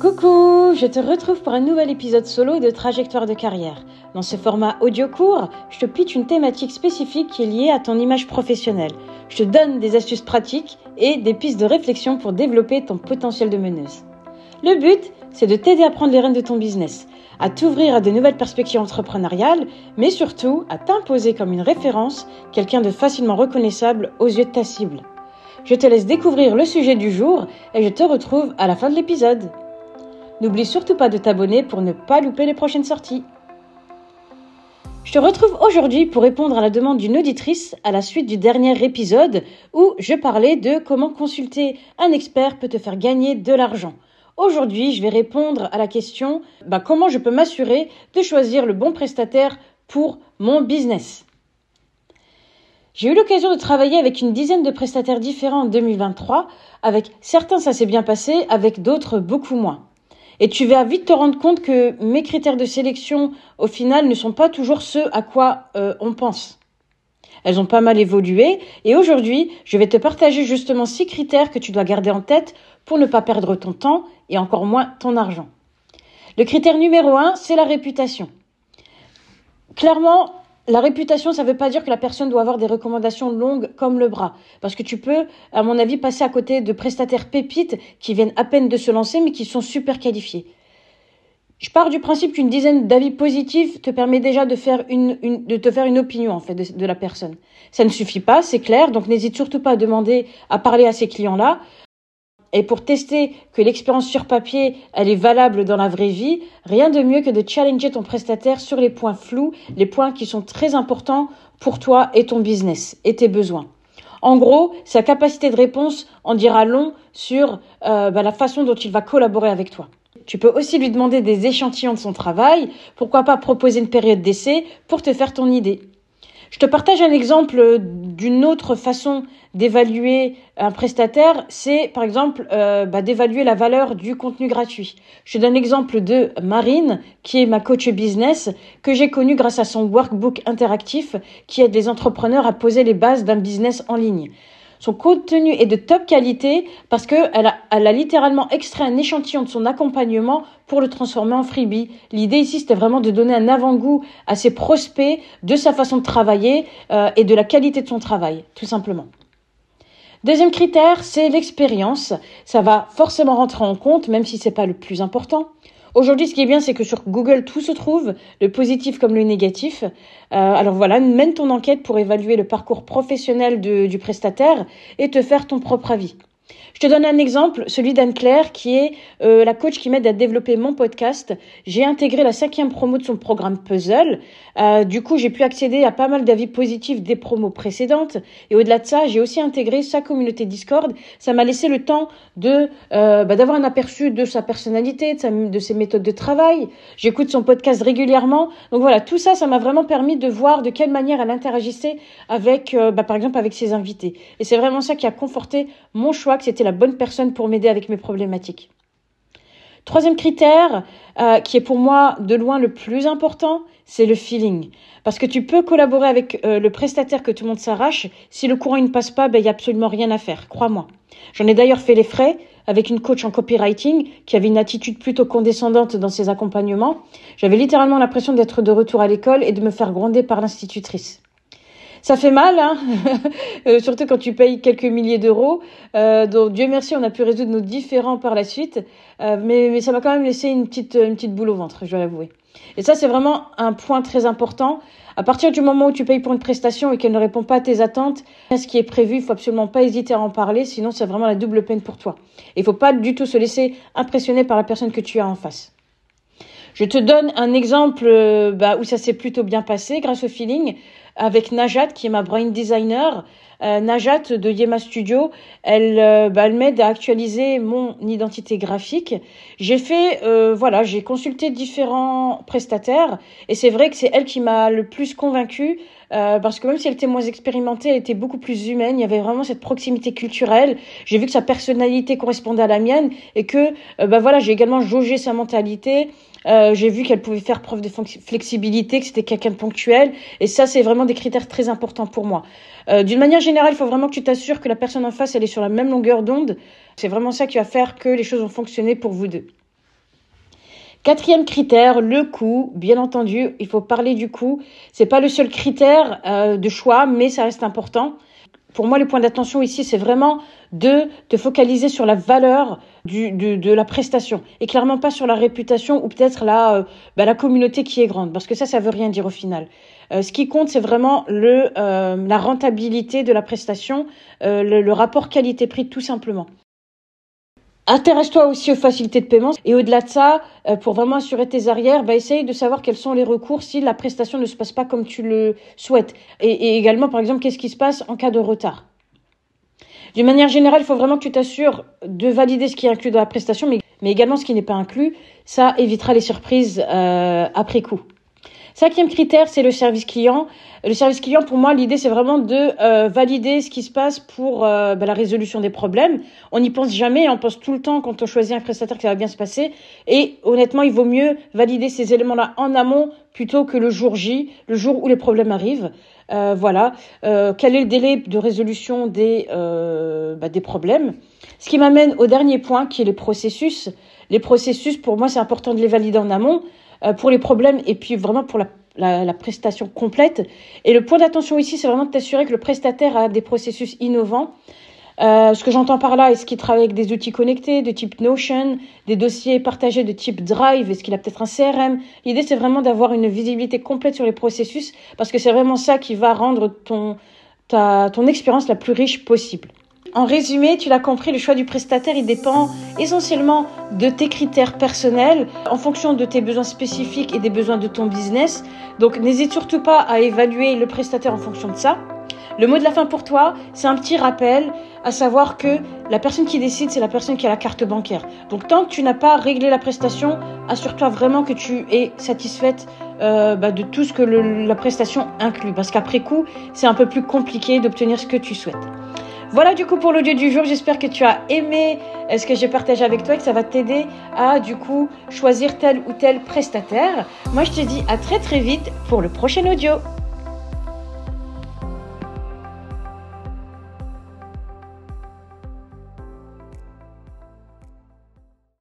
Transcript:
Coucou, je te retrouve pour un nouvel épisode solo de Trajectoire de carrière. Dans ce format audio court, je te pitch une thématique spécifique qui est liée à ton image professionnelle. Je te donne des astuces pratiques et des pistes de réflexion pour développer ton potentiel de meneuse. Le but, c'est de t'aider à prendre les rênes de ton business, à t'ouvrir à de nouvelles perspectives entrepreneuriales, mais surtout à t'imposer comme une référence, quelqu'un de facilement reconnaissable aux yeux de ta cible. Je te laisse découvrir le sujet du jour et je te retrouve à la fin de l'épisode. N'oublie surtout pas de t'abonner pour ne pas louper les prochaines sorties. Je te retrouve aujourd'hui pour répondre à la demande d'une auditrice à la suite du dernier épisode où je parlais de comment consulter un expert peut te faire gagner de l'argent. Aujourd'hui, je vais répondre à la question bah, comment je peux m'assurer de choisir le bon prestataire pour mon business? J'ai eu l'occasion de travailler avec une dizaine de prestataires différents en 2023. Avec certains, ça s'est bien passé, avec d'autres, beaucoup moins. Et tu vas vite te rendre compte que mes critères de sélection, au final, ne sont pas toujours ceux à quoi euh, on pense. Elles ont pas mal évolué et aujourd'hui, je vais te partager justement six critères que tu dois garder en tête pour ne pas perdre ton temps et encore moins ton argent. Le critère numéro un, c'est la réputation. Clairement, la réputation, ça ne veut pas dire que la personne doit avoir des recommandations longues comme le bras. Parce que tu peux, à mon avis, passer à côté de prestataires pépites qui viennent à peine de se lancer, mais qui sont super qualifiés. Je pars du principe qu'une dizaine d'avis positifs te permet déjà de te faire une opinion en fait de, de la personne. Ça ne suffit pas, c'est clair. Donc n'hésite surtout pas à demander à parler à ces clients-là. Et pour tester que l'expérience sur papier, elle est valable dans la vraie vie, rien de mieux que de challenger ton prestataire sur les points flous, les points qui sont très importants pour toi et ton business et tes besoins. En gros, sa capacité de réponse en dira long sur euh, bah, la façon dont il va collaborer avec toi. Tu peux aussi lui demander des échantillons de son travail, pourquoi pas proposer une période d'essai pour te faire ton idée. Je te partage un exemple d'une autre façon d'évaluer un prestataire, c'est par exemple euh, bah, d'évaluer la valeur du contenu gratuit. Je te donne l'exemple de Marine, qui est ma coach business, que j'ai connue grâce à son workbook interactif qui aide les entrepreneurs à poser les bases d'un business en ligne. Son contenu est de top qualité parce qu'elle a, littéralement extrait un échantillon de son accompagnement pour le transformer en freebie. L'idée ici, c'était vraiment de donner un avant-goût à ses prospects de sa façon de travailler euh, et de la qualité de son travail, tout simplement. Deuxième critère, c'est l'expérience. Ça va forcément rentrer en compte, même si c'est pas le plus important. Aujourd'hui, ce qui est bien, c'est que sur Google, tout se trouve, le positif comme le négatif. Euh, alors voilà, mène ton enquête pour évaluer le parcours professionnel du prestataire et te faire ton propre avis. Je te donne un exemple, celui d'Anne-Claire, qui est euh, la coach qui m'aide à développer mon podcast. J'ai intégré la cinquième promo de son programme Puzzle. Euh, du coup, j'ai pu accéder à pas mal d'avis positifs des promos précédentes. Et au-delà de ça, j'ai aussi intégré sa communauté Discord. Ça m'a laissé le temps de euh, bah, d'avoir un aperçu de sa personnalité, de, ses méthodes de travail. J'écoute son podcast régulièrement. Donc voilà, tout ça, ça m'a vraiment permis de voir de quelle manière elle interagissait avec, bah, par exemple, avec ses invités. Et c'est vraiment ça qui a conforté mon choix c'était la bonne personne pour m'aider avec mes problématiques. Troisième critère, euh, qui est pour moi de loin le plus important, c'est le feeling. Parce que tu peux collaborer avec euh, le prestataire que tout le monde s'arrache. Si le courant ne passe pas, ben, il n'y a absolument rien à faire, crois-moi. J'en ai d'ailleurs fait les frais avec une coach en copywriting qui avait une attitude plutôt condescendante dans ses accompagnements. J'avais littéralement l'impression d'être de retour à l'école et de me faire gronder par l'institutrice. Ça fait mal, hein euh, surtout quand tu payes quelques milliers d'euros. Euh, donc Dieu merci, on a pu résoudre nos différends par la suite, euh, mais, ça m'a quand même laissé une petite, boule au ventre, je dois l'avouer. Et ça, c'est vraiment un point très important. À partir du moment où tu payes pour une prestation et qu'elle ne répond pas à tes attentes, ce qui est prévu, il faut absolument pas hésiter à en parler, sinon c'est vraiment la double peine pour toi. Il faut pas du tout se laisser impressionner par la personne que tu as en face. Je te donne un exemple bah, où ça s'est plutôt bien passé grâce au feeling avec Najat, qui est ma brain designer. Euh, Najat de Yema Studio, elle, euh, bah, elle m'aide à actualiser mon identité graphique. J'ai fait, euh, voilà, j'ai consulté différents prestataires et c'est vrai que c'est elle qui m'a le plus convaincue euh, parce que même si elle était moins expérimentée, elle était beaucoup plus humaine. Il y avait vraiment cette proximité culturelle. J'ai vu que sa personnalité correspondait à la mienne et que, bah voilà, j'ai également jaugé sa mentalité. Euh, j'ai vu qu'elle pouvait faire preuve de flexibilité, que c'était quelqu'un de ponctuel. Et ça, c'est vraiment des critères très importants pour moi. Euh, D'une manière générale, il faut vraiment que tu t'assures que la personne en face, elle est sur la même longueur d'onde. C'est vraiment ça qui va faire que les choses vont fonctionner pour vous deux. Quatrième critère, le coût. Bien entendu, il faut parler du coût. C'est pas le seul critère euh, de choix, mais ça reste important. Pour moi, le point d'attention ici, c'est vraiment de te focaliser sur la valeur de, la prestation et clairement pas sur la réputation ou peut-être la, euh, bah, la communauté qui est grande, parce que ça, ça veut rien dire au final. Euh, ce qui compte, c'est vraiment euh, la rentabilité de la prestation, le rapport qualité-prix tout simplement. Intéresse-toi aussi aux facilités de paiement et au-delà de ça, euh, pour vraiment assurer tes arrières, bah, essaye de savoir quels sont les recours si la prestation ne se passe pas comme tu le souhaites. Et, également, par exemple, qu'est-ce qui se passe en cas de retard? D'une manière générale, il faut vraiment que tu t'assures de valider ce qui est inclus dans la prestation, mais, mais également ce qui n'est pas inclus. Ça évitera les surprises euh, après coup. Cinquième critère, c'est le service client. Le service client, pour moi, l'idée, c'est vraiment de euh, valider ce qui se passe pour euh, bah, la résolution des problèmes. On n'y pense jamais, on pense tout le temps quand on choisit un prestataire que ça va bien se passer. Et honnêtement, il vaut mieux valider ces éléments-là en amont plutôt que le jour J, le jour où les problèmes arrivent. Euh, voilà. Euh, quel est le délai de résolution des, euh, bah, des problèmes? Ce qui m'amène au dernier point, qui est les processus. Les processus, pour moi, c'est important de les valider en amont pour les problèmes et puis vraiment pour la, la, prestation complète. Et le point d'attention ici, c'est vraiment de t'assurer que le prestataire a des processus innovants. Euh, ce que j'entends par là, est-ce qu'il travaille avec des outils connectés de type Notion, des dossiers partagés de type Drive, est-ce qu'il a peut-être un CRM L'idée, c'est vraiment d'avoir une visibilité complète sur les processus parce que c'est vraiment ça qui va rendre ton, ton expérience la plus riche possible. En résumé, tu l'as compris, le choix du prestataire, il dépend essentiellement de tes critères personnels, en fonction de tes besoins spécifiques et des besoins de ton business. Donc n'hésite surtout pas à évaluer le prestataire en fonction de ça. Le mot de la fin pour toi, c'est un petit rappel, à savoir que la personne qui décide, c'est la personne qui a la carte bancaire. Donc tant que tu n'as pas réglé la prestation, assure-toi vraiment que tu es satisfaite euh, bah, de tout ce que la prestation inclut. Parce qu'après coup, c'est un peu plus compliqué d'obtenir ce que tu souhaites. Voilà du coup pour l'audio du jour. J'espère que tu as aimé ce que j'ai partagé avec toi et que ça va t'aider à du coup choisir tel ou tel prestataire? Moi je te dis à très très vite pour le prochain audio.